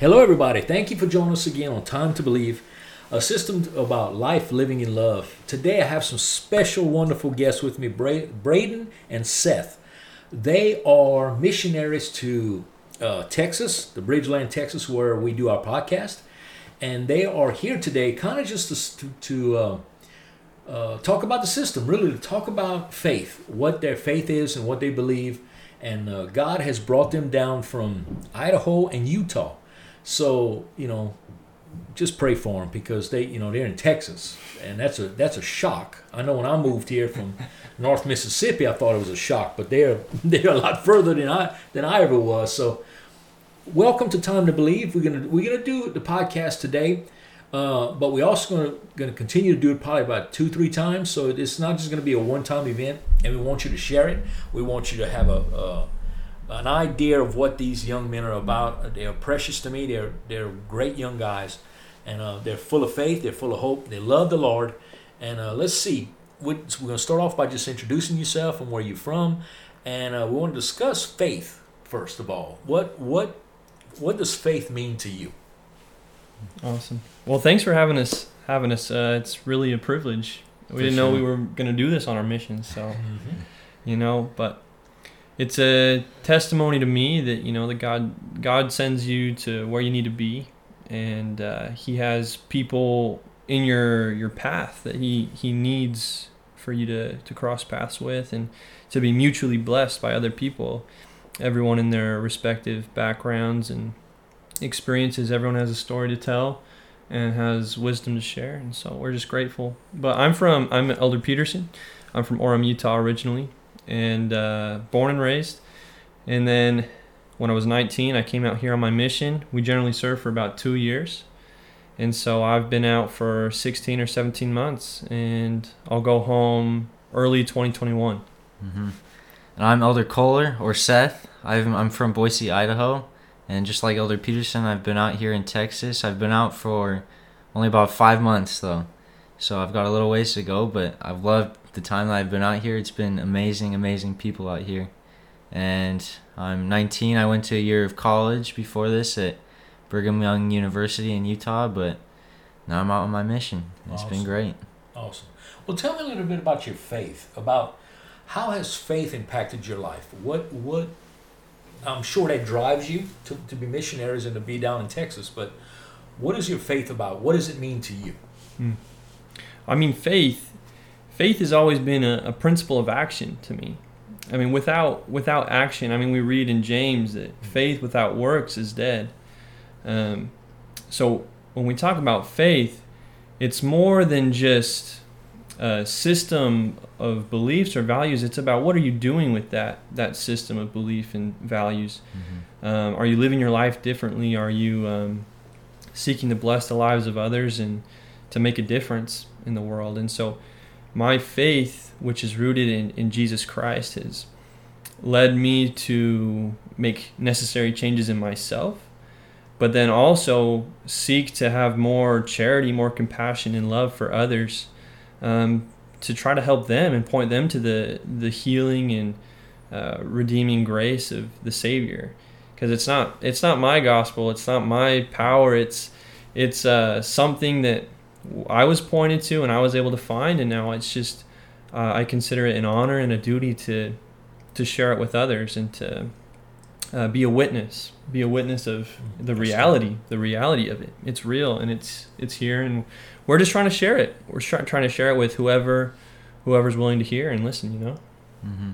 Hello, everybody. Thank you for joining us again on Time to Believe, a system about life living in love. Today, I have some special, wonderful guests with me Bra- Braden and Seth. They are missionaries to uh, Texas, the Bridgeland, Texas, where we do our podcast. And they are here today, kind of just to, to uh, uh, talk about the system, really to talk about faith, what their faith is and what they believe. And uh, God has brought them down from Idaho and Utah so you know, just pray for them because they, you know, they're in Texas, and that's a that's a shock. I know when I moved here from North Mississippi, I thought it was a shock, but they're they're a lot further than I than I ever was. So, welcome to Time to Believe. We're gonna we're gonna do the podcast today. Uh, but we're also going to continue to do it probably about two three times. So it's not just to be a one time event, and we want you to share it. We want you to have a, a an idea of what these young men are about. They are precious to me. They're they're great young guys, and uh, they're full of faith. They're full of hope. They love the Lord. And uh, let's see. We're going to start off by just introducing yourself and where you're from, and uh, we want to discuss faith first of all. What what what does faith mean to you? Awesome. Well, thanks for having us. Having us. Uh, it's really a privilege. We for didn't sure. know we were going to do this on our mission, so mm-hmm. you know, but it's a testimony to me that you know that God God sends you to where you need to be, and uh, He has people in your your path that He He needs for you to to cross paths with and to be mutually blessed by other people, everyone in their respective backgrounds and experiences. Everyone has a story to tell and has wisdom to share, and so we're just grateful. But I'm from I'm Elder Peterson. I'm from Orem, Utah originally, and uh, born and raised. And then when I was 19, I came out here on my mission. We generally serve for about two years. And so I've been out for 16 or 17 months, and I'll go home early 2021. Mm-hmm. And I'm Elder Kohler, or Seth. I'm, I'm from Boise, Idaho. And just like Elder Peterson, I've been out here in Texas. I've been out for only about five months, though. So I've got a little ways to go, but I've loved the time that I've been out here. It's been amazing, amazing people out here. And I'm 19. I went to a year of college before this at Brigham Young University in Utah, but now I'm out on my mission. It's awesome. been great. Awesome. Well, tell me a little bit about your faith. About how has faith impacted your life? What what I'm sure that drives you to, to be missionaries and to be down in Texas, but what is your faith about? What does it mean to you? Hmm. I mean, faith faith has always been a, a principle of action to me. I mean, without without action, I mean, we read in James that faith without works is dead. Um, so when we talk about faith, it's more than just a system of beliefs or values. It's about what are you doing with that that system of belief and values. Mm-hmm. Um, are you living your life differently? Are you um, seeking to bless the lives of others and to make a difference in the world? And so my faith, which is rooted in, in Jesus Christ, has led me to make necessary changes in myself, but then also seek to have more charity, more compassion, and love for others, um, to try to help them and point them to the the healing and uh, redeeming grace of the Savior. Because it's not it's not my gospel, it's not my power, it's it's uh, something that I was pointed to and I was able to find, and now it's just uh, I consider it an honor and a duty to to share it with others and to uh, be a witness, be a witness of mm-hmm. the reality, the reality of it. It's real and it's it's here, and we're just trying to share it. We're trying trying to share it with whoever whoever's willing to hear and listen. You know. Mm-hmm.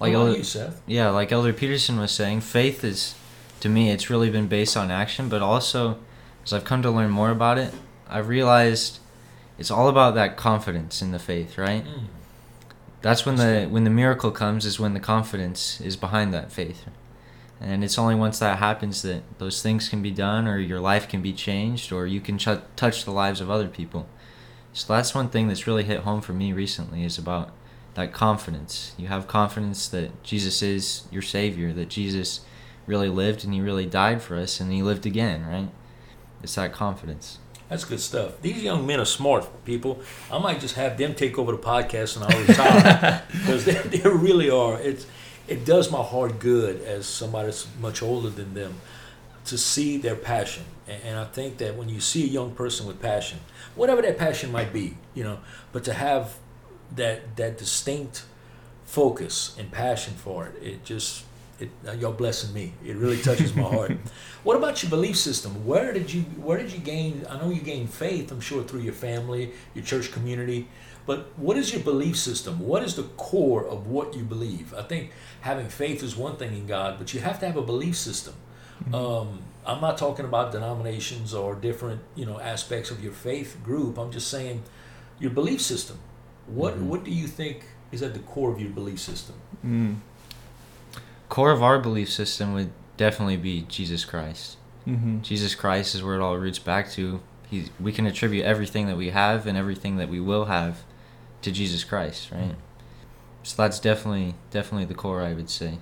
Like Elder, you, Seth? Yeah, like Elder Peterson was saying, faith is to me it's really been based on action, but also as I've come to learn more about it, I realized it's all about that confidence in the faith, right? Mm. That's when the when the miracle comes is when the confidence is behind that faith. And it's only once that happens that those things can be done or your life can be changed or you can ch- touch the lives of other people. So that's one thing that's really hit home for me recently is about that confidence. You have confidence that Jesus is your savior, that Jesus really lived and he really died for us and he lived again, right? It's that confidence. That's good stuff. These young men are smart people. I might just have them take over the podcast and I'll retire because they, they really are. It's it does my heart good as somebody that's much older than them. to see their passion. And, and I think that when you see a young person with passion, whatever that passion might be, you know, but to have that that distinct focus and passion for it, it just it, y'all blessing me. It really touches my heart. what about your belief system? Where did you where did you gain? I know you gained faith. I'm sure through your family, your church community. But what is your belief system? What is the core of what you believe? I think having faith is one thing in God, but you have to have a belief system. Mm-hmm. Um, I'm not talking about denominations or different you know aspects of your faith group. I'm just saying your belief system. What mm-hmm. what do you think is at the core of your belief system? Mm. Core of our belief system would definitely be Jesus Christ. Mm-hmm. Jesus Christ is where it all roots back to. He, we can attribute everything that we have and everything that we will have to Jesus Christ, right? Mm-hmm. So that's definitely definitely the core, I would say.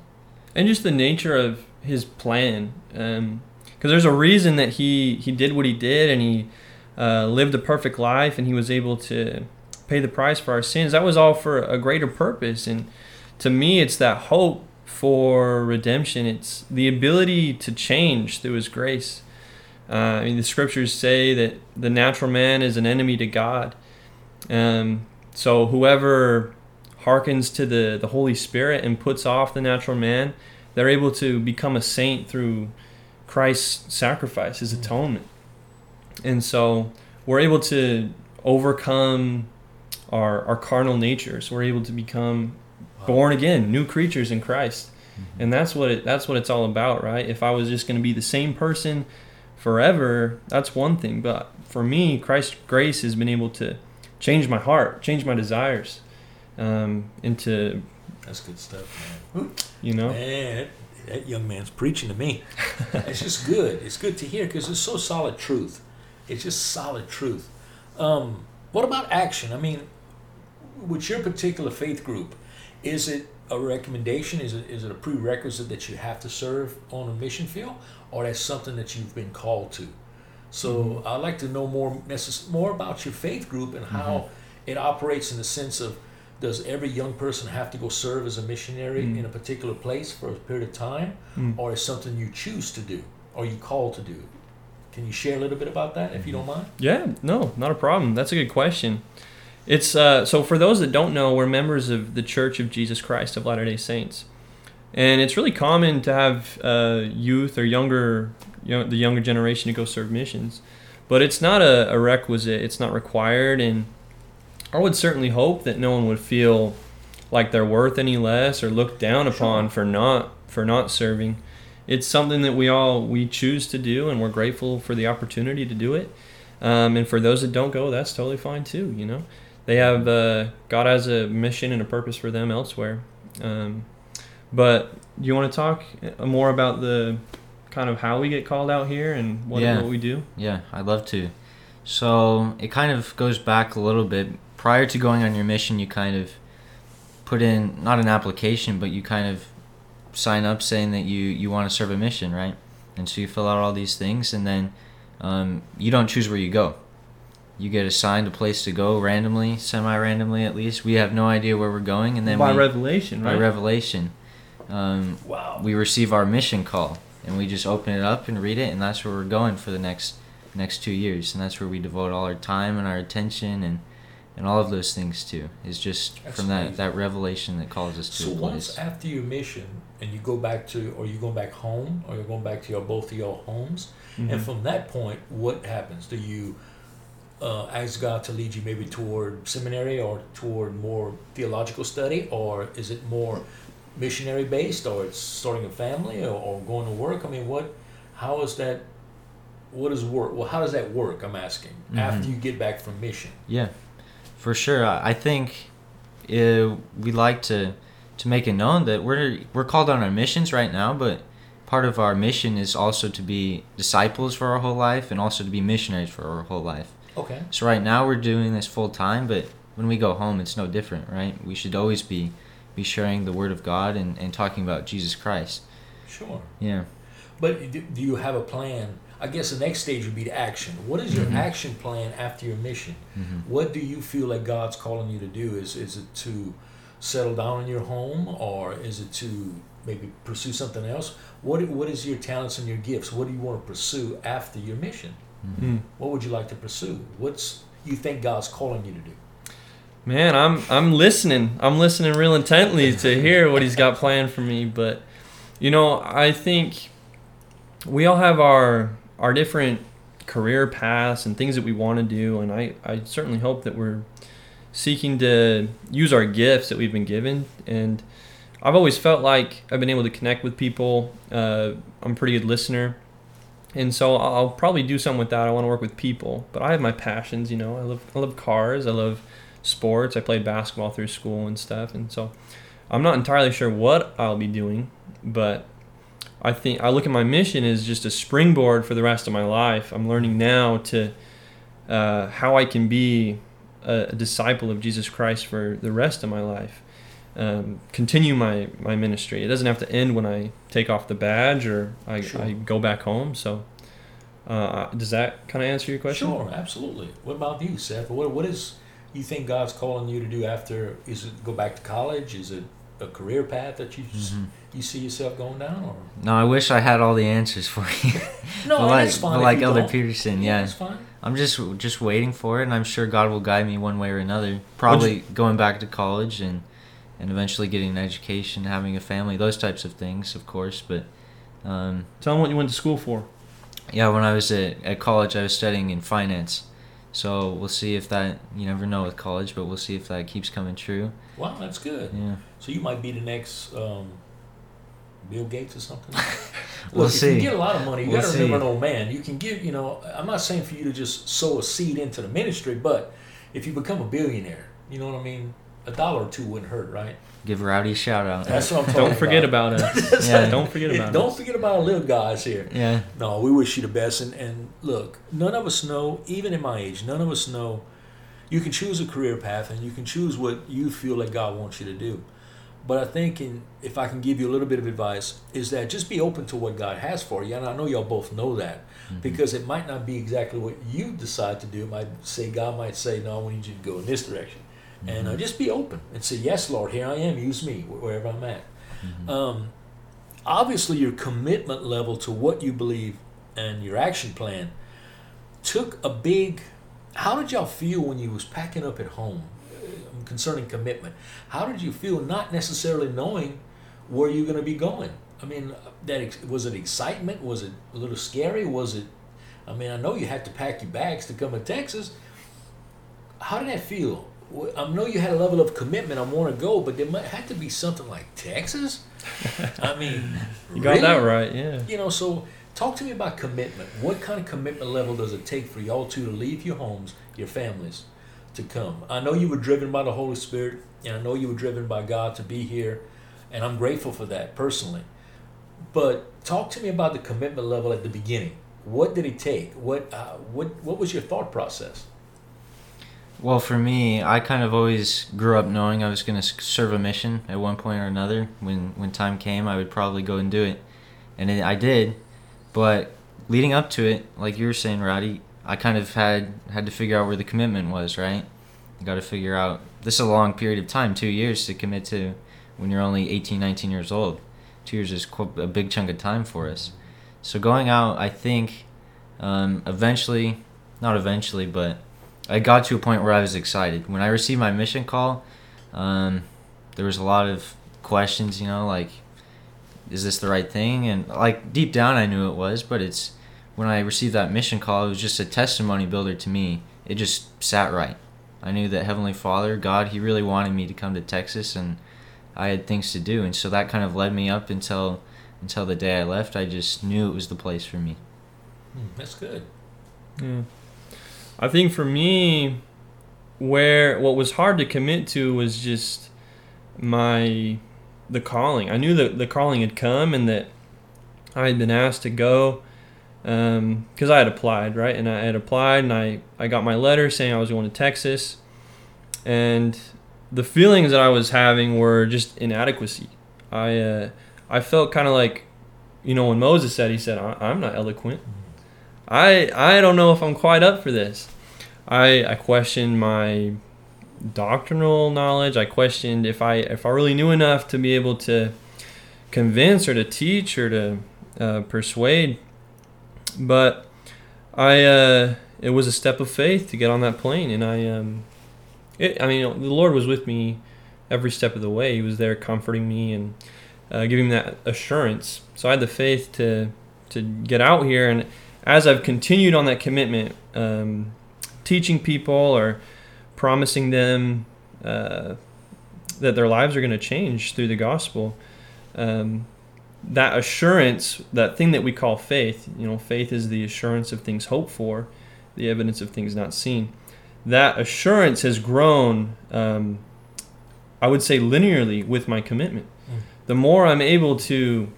And just the nature of his plan, because um, there's a reason that he he did what he did, and he uh, lived a perfect life, and he was able to pay the price for our sins. That was all for a greater purpose, and to me, it's that hope for redemption. It's the ability to change through His grace. Uh, I mean, the scriptures say that the natural man is an enemy to God. Um, so whoever hearkens to the, the Holy Spirit and puts off the natural man, they're able to become a saint through Christ's sacrifice, his atonement. And so we're able to overcome our, our carnal natures. We're able to become born again, new creatures in Christ. Mm-hmm. And that's what it that's what it's all about, right? If I was just going to be the same person forever, that's one thing, but for me, Christ's grace has been able to change my heart, change my desires um, into. That's good stuff, man. You know, man, that young man's preaching to me. it's just good. It's good to hear because it's so solid truth. It's just solid truth. Um, what about action? I mean, with your particular faith group, is it a recommendation? Is it is it a prerequisite that you have to serve on a mission field, or that's something that you've been called to? So mm-hmm. I'd like to know more necess- more about your faith group and how mm-hmm. it operates in the sense of does every young person have to go serve as a missionary mm-hmm. in a particular place for a period of time, mm. or is something you choose to do or you call to do? Can you share a little bit about that if you don't mind? Yeah, no, not a problem. That's a good question. It's uh, so for those that don't know, we're members of the Church of Jesus Christ of Latter Day Saints, and it's really common to have uh, youth or younger young, the younger generation to go serve missions. But it's not a, a requisite, it's not required. And I would certainly hope that no one would feel like they're worth any less or looked down upon for not for not serving. It's something that we all we choose to do, and we're grateful for the opportunity to do it. Um, and for those that don't go, that's totally fine too. You know, they have uh, God has a mission and a purpose for them elsewhere. Um, but do you want to talk more about the kind of how we get called out here and what, yeah. what we do? Yeah, I'd love to. So it kind of goes back a little bit. Prior to going on your mission, you kind of put in not an application, but you kind of sign up saying that you you want to serve a mission, right? And so you fill out all these things, and then um, you don't choose where you go. You get assigned a place to go randomly, semi-randomly at least. We have no idea where we're going, and then by we, revelation, right? By revelation, um, wow. We receive our mission call, and we just open it up and read it, and that's where we're going for the next next two years, and that's where we devote all our time and our attention and and all of those things too. Is just that's from that that revelation that calls us to. So a place. once after your mission, and you go back to, or you go back home, or you're going back to your both of your homes, mm-hmm. and from that point, what happens? Do you uh, ask God to lead you maybe toward seminary or toward more theological study, or is it more missionary based, or it's starting a family, or, or going to work? I mean, what? How is that? What does work? Well, how does that work? I'm asking. Mm-hmm. After you get back from mission. Yeah, for sure. I think it, we like to to make it known that we're we're called on our missions right now, but part of our mission is also to be disciples for our whole life and also to be missionaries for our whole life. Okay. So right now we're doing this full time, but when we go home, it's no different, right? We should always be be sharing the word of God and, and talking about Jesus Christ. Sure. Yeah. But do you have a plan? I guess the next stage would be the action. What is your mm-hmm. action plan after your mission? Mm-hmm. What do you feel like God's calling you to do? Is is it to settle down in your home, or is it to maybe pursue something else? What what is your talents and your gifts? What do you want to pursue after your mission? Mm. What would you like to pursue? What's you think God's calling you to do? Man, I'm I'm listening. I'm listening real intently to hear what he's got planned for me. But you know, I think we all have our our different career paths and things that we want to do, and I I certainly hope that we're seeking to use our gifts that we've been given. And I've always felt like I've been able to connect with people. Uh, I'm a pretty good listener. And so I'll probably do something with that. I want to work with people, but I have my passions. You know, I love I love cars. I love sports. I played basketball through school and stuff, and so I'm not entirely sure what I'll be doing, but I think I look at my mission as just a springboard for the rest of my life. I'm learning now to uh, how I can be a, a, disciple of Jesus Christ for the rest of my life. Um, continue my, my ministry. It doesn't have to end when I take off the badge or I, Sure. I go back home. So, uh, does that kind of answer your question? Sure, absolutely. What about you, Seth? What what is you think God's calling you to do after? Is it go back to college? Is it a career path that you s Mhm. you see yourself going down? Or No, I wish I had all the answers for you. no, but like, that's fine. but like Elder don't. Peterson, yeah. that's fine. I'm just just waiting for it, and I'm sure God will guide me one way or another. Probably going back to college and and eventually getting an education, having a family, those types of things, of course. But um, Tell them what you went to school for. yeah, when I was at, at college, I was studying in finance. So we'll see if that you never know with college, but we'll see if that keeps coming true. Wow, that's good. Yeah, So you might be the next um, Bill Gates or something. We'll Look, if see. you get a lot of money, you We'll got to remember an old man. You can give, you know, I'm not saying for you to just sow a seed into the ministry, but if you become a billionaire, you know what I mean? A dollar or two wouldn't hurt, right? give Rowdy a shout out. That's what I'm talking about. Don't forget about. about us. Yeah. Don't forget about Don't us. forget about our little guys here. Yeah, No, we wish you the best. And, and look, none of us know, even in my age, none of us know. You can choose a career path and you can choose what you feel like God wants you to do. But I think, in, if I can give you a little bit of advice, is that just be open to what God has for you. And I know y'all both know that mm-hmm. because it might not be exactly what you decide to do. It might say, God might say, no, I need you to go in this direction. And uh, just be open and say, yes, Lord, here I am. Use me wherever I'm at. Um, obviously your commitment level to what you believe and your action plan took a big how did y'all feel when you was packing up at home uh, concerning commitment? How did you feel not necessarily knowing where you're going to be going? I mean that was it excitement? Was it a little scary? Was it i mean i know you had to pack your bags to come to texas. How did that feel i know you had a level of commitment i want to go but there might had to be something like texas i mean You got that right, yeah. you know, so talk to me about commitment. What kind of commitment level does it take for y'all two to leave your homes, your families, to come? I know you were driven by the Holy Spirit, and I know you were driven by God to be here, and I'm grateful for that personally. But talk to me about the commitment level at the beginning. What did it take? What uh, what what was your thought process? Well, for me, I kind of always grew up knowing I was going to serve a mission at one point or another. When when time came, I would probably go and do it, and it, I did. But leading up to it, like you were saying, Roddy, I kind of had had to figure out where the commitment was. Right, you got to figure out. This is a long period of time, two years to commit to, when you're only 18, 19 years old. Two years is a big chunk of time for us. So going out, I think, um, eventually, not eventually, but I got to a point where I was excited. When I received my mission call, um, there was a lot of questions, you know, like, is this the right thing? And like deep down, I knew it was, but it's when I received that mission call, it was just a testimony builder to me. It just sat right. I knew that Heavenly Father, God, He really wanted me to come to Texas, and I had things to do, and so that kind of led me up until until the day I left. I just knew it was the place for me. Hmm, that's good. Yeah. I think for me, where what was hard to commit to was just my the calling. I knew that the calling had come and that I had been asked to go because I had applied, right? And I had applied and I, I got my letter saying I was going to Texas. And the feelings that I was having were just inadequacy. I, uh, I felt kind of like, you know, when Moses said, he said, I, I'm not eloquent. I, I don't know if I'm quite up for this. I, I questioned my doctrinal knowledge. I questioned if I if I really knew enough to be able to convince or to teach or to uh, persuade. But I uh, it was a step of faith to get on that plane, and I um, it, I mean the Lord was with me every step of the way. He was there comforting me and uh, giving me that assurance. So I had the faith to to get out here, and as I've continued on that commitment, um, teaching people or promising them uh, that their lives are going to change through the gospel. Um, that assurance, that thing that we call faith, you know, faith is the assurance of things hoped for, the evidence of things not seen. That assurance has grown, um, I would say, linearly with my commitment. Mm. The more I'm able to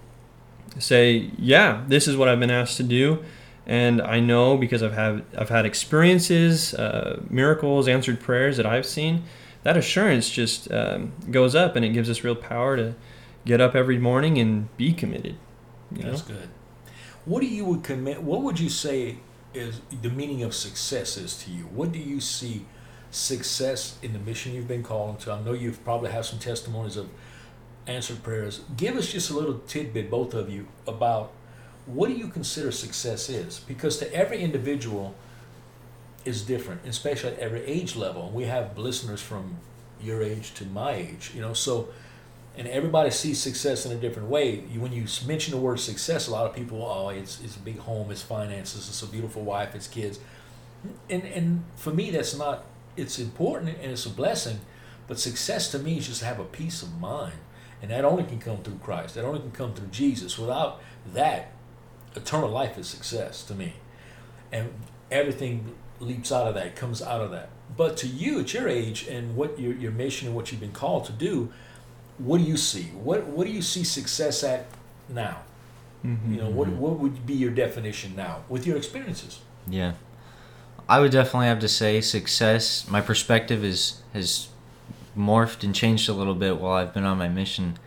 say, yeah, this is what I've been asked to do, and I know because I've had I've had experiences, uh, miracles, answered prayers that I've seen. That assurance just um, goes up, and it gives us real power to get up every morning and be committed. That's know? good. What do you would commit? What would you say is the meaning of success is to you? What do you see success in the mission you've been called to? I know you've probably have some testimonies of answered prayers. Give us just a little tidbit, both of you, about what do you consider success is? Because to every individual is different, especially at every age level. We have listeners from your age to my age, you know, so and everybody sees success in a different way. You, when you mention the word success, a lot of people, oh, it's it's a big home, it's finances, it's a beautiful wife, it's kids, and and for me, that's not. It's important and it's a blessing, but success to me is just to have a peace of mind, and that only can come through Christ. That only can come through Jesus. Without that, eternal life is success to me, and everything leaps out of that, comes out of that. But to you at your age and what your your mission and what you've been called to do what do you see? What what do you see success at now? Mm-hmm, you know, what what would be your definition now with your experiences? Yeah, I would definitely have to say success. My perspective is has morphed and changed a little bit while I've been on my mission.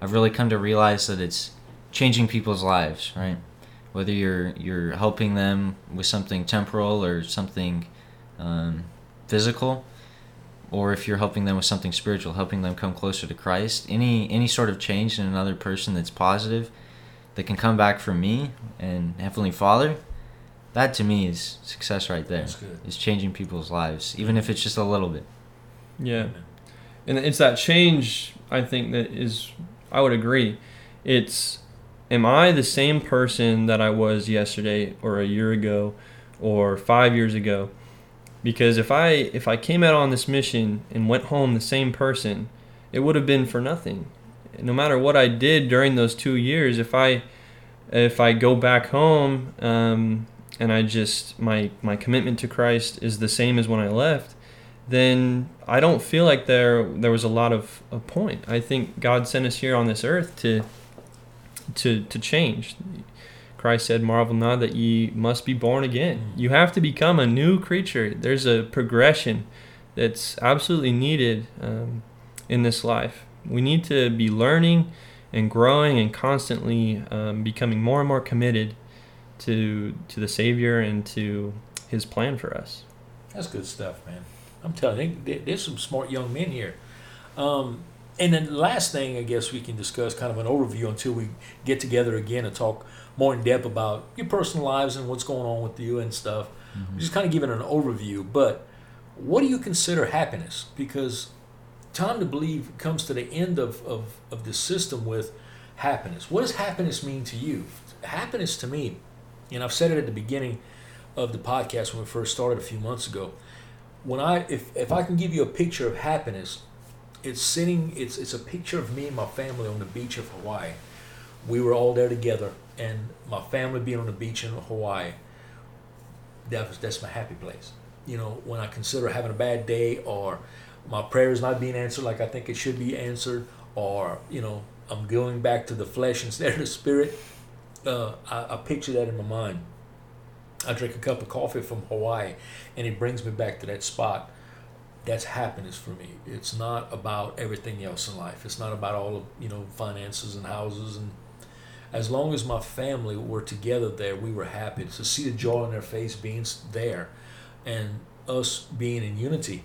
I've really come to realize that it's changing people's lives, right? Whether you're you're helping them with something temporal or something um, physical, or if you're helping them with something spiritual, helping them come closer to Christ, any any sort of change in another person that's positive, that can come back from me and Heavenly Father, that to me is success right there. Is changing people's lives, even if it's just a little bit. Yeah, and it's that change I think that is I would agree. It's am I the same person that I was yesterday or a year ago or 5 years ago? because if I if I came out on this mission and went home the same person, it would have been for nothing. No matter what I did during those two years, if I if I go back home um, and I just my my commitment to Christ is the same as when I left, then I don't feel like there there was a lot of a point. I think God sent us here on this earth to to to change. Christ said, Marvel not that ye must be born again. Mm. You have to become a new creature. There's a progression that's absolutely needed um, in this life. We need to be learning and growing and constantly um, becoming more and more committed to to the Savior and to His plan for us. That's good stuff, man. I'm telling you, there's some smart young men here. Um, and then the last thing I guess we can discuss, kind of an overview until we get together again and talk more in depth about your personal lives and what's going on with you and stuff. Mm-hmm. Just kind of giving an overview. But what do you consider happiness? Because time to believe comes to the end of, of, of the system with happiness. What does happiness mean to you? Happiness to me, and I've said it at the beginning of the podcast when we first started a few months ago. When I if, if I can give you a picture of happiness, it's sitting it's it's a picture of me and my family on the beach of Hawaii. We were all there together and my family being on the beach in Hawaii, that was, that's my happy place. You know, when I consider having a bad day or my prayers not being answered like I think it should be answered, or you know, I'm going back to the flesh instead of the spirit. Uh, I, I picture that in my mind. I drink a cup of coffee from Hawaii, and it brings me back to that spot. That's happiness for me. It's not about everything else in life. It's not about all of you know finances and houses and as long as my family were together there, we were happy to see the joy on their face being there and us being in unity.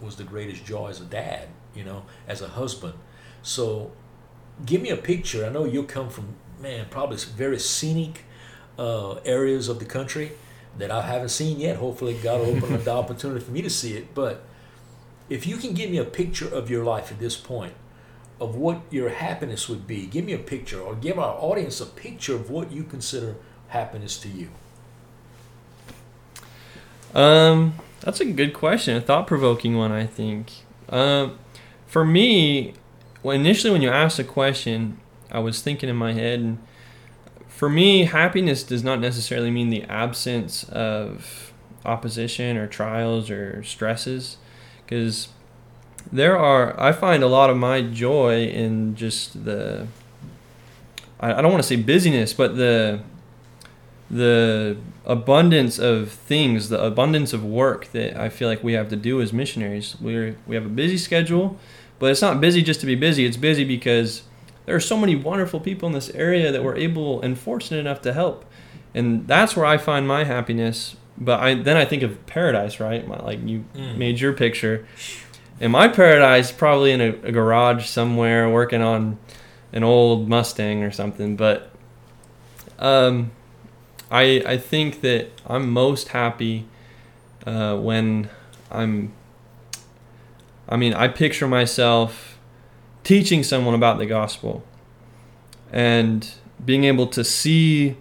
was the greatest joy as a dad, you know, as a husband. So give me a picture. I know you'll come from, man, probably very scenic uh, areas of the country that I haven't seen yet. Hopefully, God will open up the opportunity for me to see it. But if you can give me a picture of your life at this point, of what your happiness would be, give me a picture or give our audience a picture of what you consider happiness to you. Um, that's a good question, a thought provoking one, I think. Um, for me, well, initially when you asked the question, I was thinking in my head, and for me, happiness does not necessarily mean the absence of opposition or trials or stresses, because there are, I find a lot of my joy in just the, I, I don't want to say busyness, but the, the abundance of things, the abundance of work that I feel like we have to do as missionaries. We're we have a busy schedule, but it's not busy just to be busy. It's busy because there are so many wonderful people in this area that we're able and fortunate enough to help, and that's where I find my happiness. But I then I think of paradise, right? My, like you Mm. made your picture, and my paradise probably in a, a garage somewhere working on an old Mustang or something. But um, I I think that I'm most happy uh, when I'm. I mean, I picture myself teaching someone about the gospel, and being able to see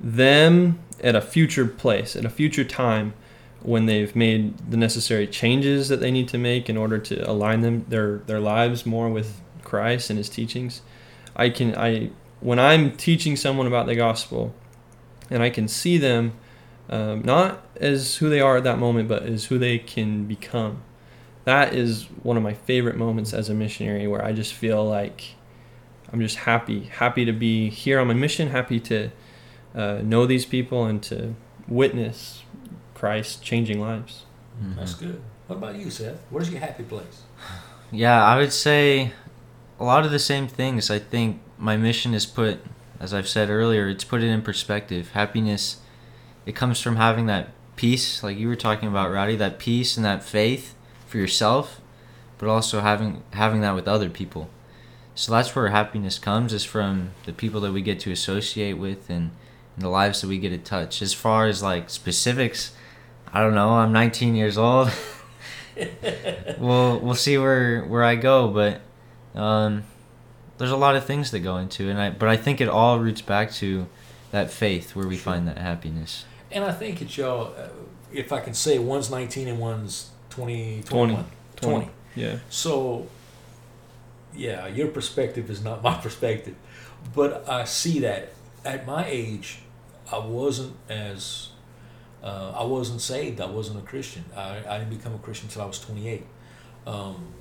them at a future place, at a future time, when they've made the necessary changes that they need to make in order to align them their their lives more with Christ and His teachings. I can I when I'm teaching someone about the gospel and I can see them um, not as who they are at that moment, but as who they can become. That is one of my favorite moments as a missionary, where I just feel like I'm just happy, happy to be here on my mission, happy to uh, know these people and to witness Christ changing lives. Mhm. That's good. What about you, Seth? Where's your happy place? Yeah, I would say a lot of the same things. I think my mission is put, as I've said earlier, it's put it in perspective. Happiness, it comes from having that peace, like you were talking about, Rowdy, that peace and that faith for yourself, but also having having that with other people. So that's where happiness comes, is from the people that we get to associate with and, and the lives that we get to touch. As far as like specifics, I don't know. I'm 19 years old. we'll we'll see where where I go, but um, there's a lot of things that go into it, and I but I think it all roots back to that faith where we Sure. find that happiness. And I think it's y'all, uh, if I can say, one's 19 and one's 20, 20. 21. 20. Yeah. So, yeah, your perspective is not my perspective. But I see that at my age, I wasn't as, uh, I wasn't saved. I wasn't a Christian. I, I didn't become a Christian until I was 28. Um,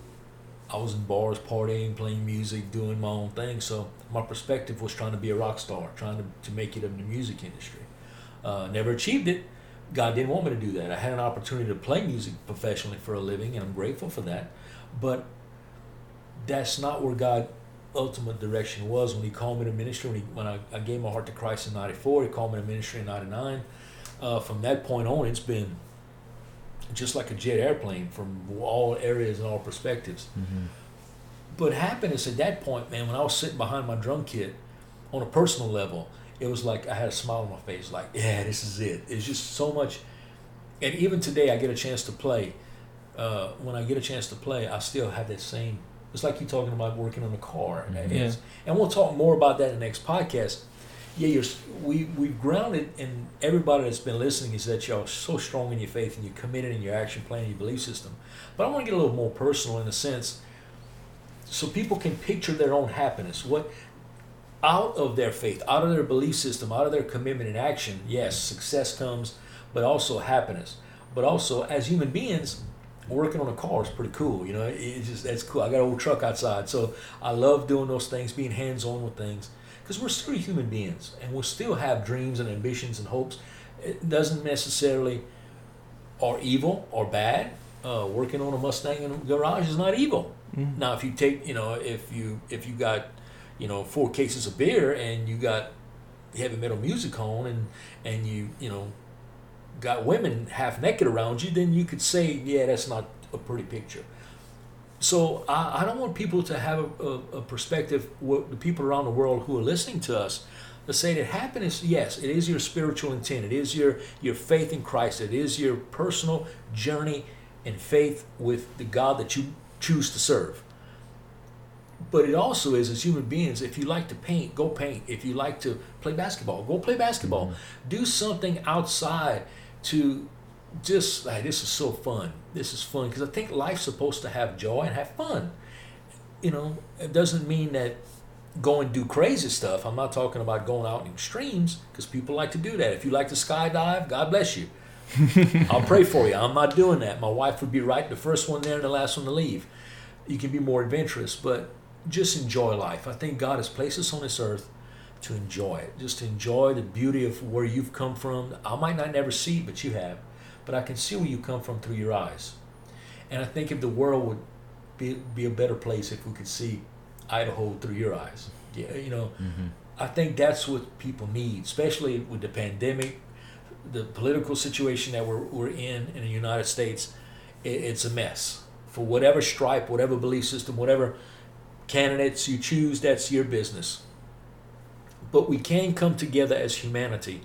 I was in bars, partying, playing music, doing my own thing. So my perspective was trying to be a rock star, trying to, to make it in the music industry. Uh, never achieved it. God didn't want me to do that. I had an opportunity to play music professionally for a living, and I'm grateful for that. But that's not where God ultimate direction was when he called me to ministry when, he, when I, I gave my heart to christ in 94 he called me to ministry in 99 uh, from that point on it's been just like a jet airplane from all areas and all perspectives Mm-hmm. but happiness at that point man when i was sitting behind my drum kit on a personal level it was like i had a smile on my face like yeah this is it. It's just so much and even today i get a chance to play. Uh, when i get a chance to play i still have that same it's like you talking about working on a car and, Mhm. it's- and we'll talk more about that in the next podcast. Yeah you're we we've grounded in everybody that's been listening is that you're so strong in your faith and you're committed in your action plan and your belief system. But i want to get a little more personal in a sense so people can picture their own happiness. What out of their faith out of their belief system out of their commitment and action yes success comes but also happiness. But also as human beings working on a car is pretty cool you know it's just that's cool. I got an old truck outside so i love doing those things being hands-on with things. Because we're still human beings and we still have dreams and ambitions and hopes. It doesn't necessarily are evil or bad. Uh, working on a mustang in a garage is not evil. Mhm. now, if you take, you know, if you if you got, you know, four cases of beer and you got heavy metal music on and and you you know got women half naked around you, then you could say, yeah, that's not a pretty picture. So I, I don't want people to have a, a, a perspective, what the people around the world who are listening to us, to say that happiness, yes, it is your spiritual intent. It is your, your faith in Christ. It is your personal journey in faith with the God that you choose to serve. But it also is, as human beings, if you like to paint, go paint. If you like to play basketball, go play basketball. Mm-hmm. Do something outside to just like this is so fun. This is fun because I think life's supposed to have joy and have fun. You know, it doesn't mean that go and do crazy stuff. I'm not talking about going out in extremes because people like to do that. If you like to skydive, God bless you. I'll pray for you. I'm not doing that. My wife would be right, the first one there and the last one to leave. You can be more adventurous, but just enjoy life. I think God has placed us on this earth to enjoy it, just to enjoy the beauty of where you've come from. I might not never see, but you have but I can see where you come from through your eyes. And I think if the world would be, be a better place if we could see Idaho through your eyes. Yeah, you know, mm-hmm. I think that's what people need, especially with the pandemic, the political situation that we're, we're in in the United States. It, it's a mess. For whatever stripe, whatever belief system, whatever candidates you choose, that's your business. But we can come together as humanity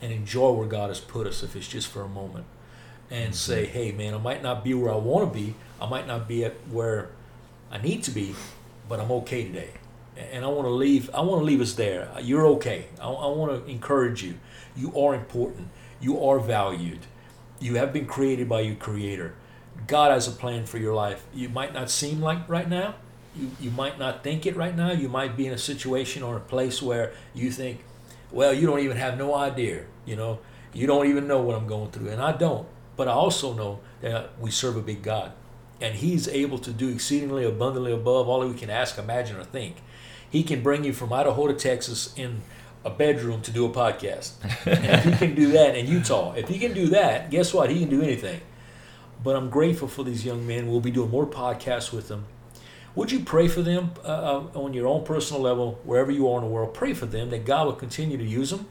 and enjoy where God has put us if it's just for a moment and mm-hmm. say, hey, man, I might not be where I want to be. I might not be at where I need to be, but I'm okay today. And I want to leave. I want to leave us there. You're okay. I, I want to encourage you. You are important. You are valued. You have been created by your Creator. God has a plan for your life. You might not seem like right now. You, you might not think it right now. You might be in a situation or a place where you think, well, you don't even have no idea. You know, you don't even know what I'm going through. And I don't. But I also know that we serve a big God, and He's able to do exceedingly abundantly above all we can ask, imagine, or think. He can bring you from Idaho to Texas in a bedroom to do a podcast. if He can do that in Utah, if He can do that, guess what? He can do anything. But I'm grateful for these young men. We'll be doing more podcasts with them. Would you pray for them uh, uh on your own personal level, wherever you are in the world? Pray for them that God will continue to use them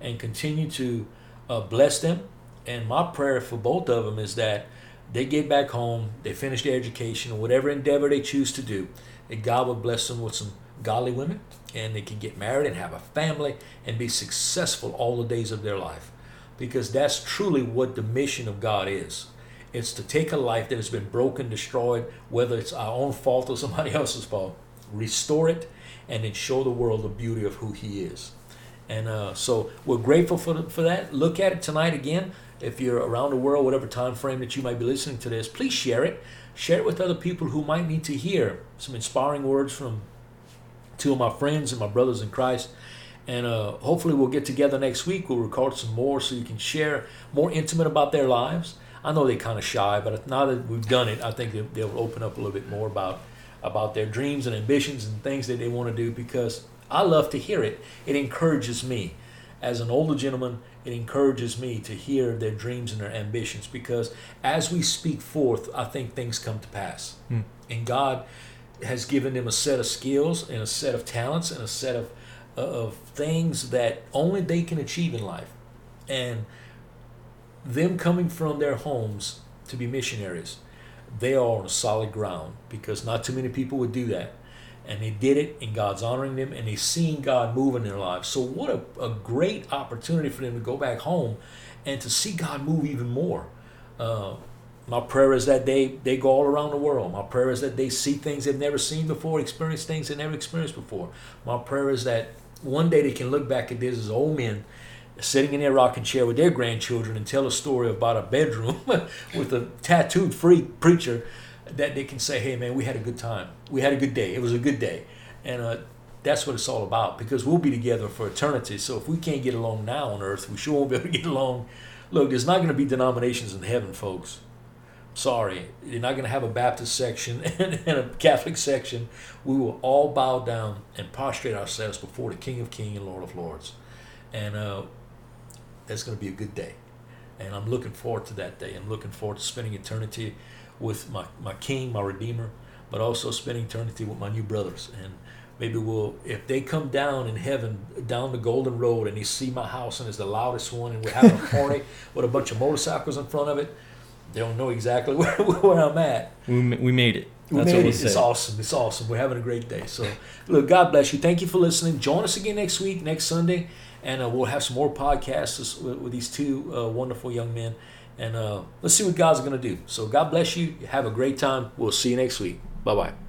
and continue to uh, bless them and my prayer for both of them is that they get back home, they finish their education, whatever endeavor they choose to do, that God will bless them with some godly women and they can get married and have a family and be successful all the days of their life. Because that's truly what the mission of God is. It's to take a life that has been broken, destroyed, whether it's our own fault or somebody else's fault, restore it, and then show the world the beauty of who He is. And uh, so we're grateful for, for that. Look at it tonight again. If you're around the world, whatever time frame that you might be listening to this, please share it. Share it with other people who might need to hear some inspiring words from two of my friends and my brothers in Christ. And uh, hopefully, we'll get together next week. We'll record some more so you can share more intimate about their lives. I know they're kind of shy, but now that we've done it, I think they'll open up a little bit more about about their dreams and ambitions and things that they want to do because I love to hear it. It encourages me as an older gentleman it encourages me to hear their dreams and their ambitions because as we speak forth, I think things come to pass. Hmm. And God has given them a set of skills and a set of talents and a set of, uh, of things that only they can achieve in life. And them coming from their homes to be missionaries, they are on solid ground because not too many people would do that and they did it and God's honoring them and they've seen God move in their lives. So what a, a great opportunity for them to go back home and to see God move even more. Uh, my prayer is that they, they go all around the world. My prayer is that they see things they've never seen before, experience things they've never experienced before. My prayer is that one day they can look back at this as old men sitting in their rocking chair with their grandchildren and tell a story about a bedroom with a tattooed free preacher that they can say, hey, man, we had a good time. We had a good day. It was a good day. And uh, that's what it's all about because we'll be together for eternity. So if we can't get along now on earth, we sure won't be able to get along. Look, there's not going to be denominations in heaven, folks. Sorry, you're not going to have a Baptist section and, and a Catholic section. We will all bow down and prostrate ourselves before the King of Kings and Lord of Lords. And uh, that's going to be a good day. And I'm looking forward to that day. I'm looking forward to spending eternity with my, my king, my redeemer, but also spending eternity with my new brothers. And maybe we'll, if they come down in heaven, down the golden road, and they see my house and it's the loudest one, and we're having a party with a bunch of motorcycles in front of it, They don't know exactly where, where I'm at. We, we made it. We That's made what it. It's awesome. It's awesome. We're having a great day. So, look, God bless you. Thank you for listening. Join us again next week, next Sunday, and uh, we'll have some more podcasts with, with these two uh, wonderful young men. And uh, let's see what God's going to do. So, God bless you. Have a great time. We'll see you next week. Bye bye.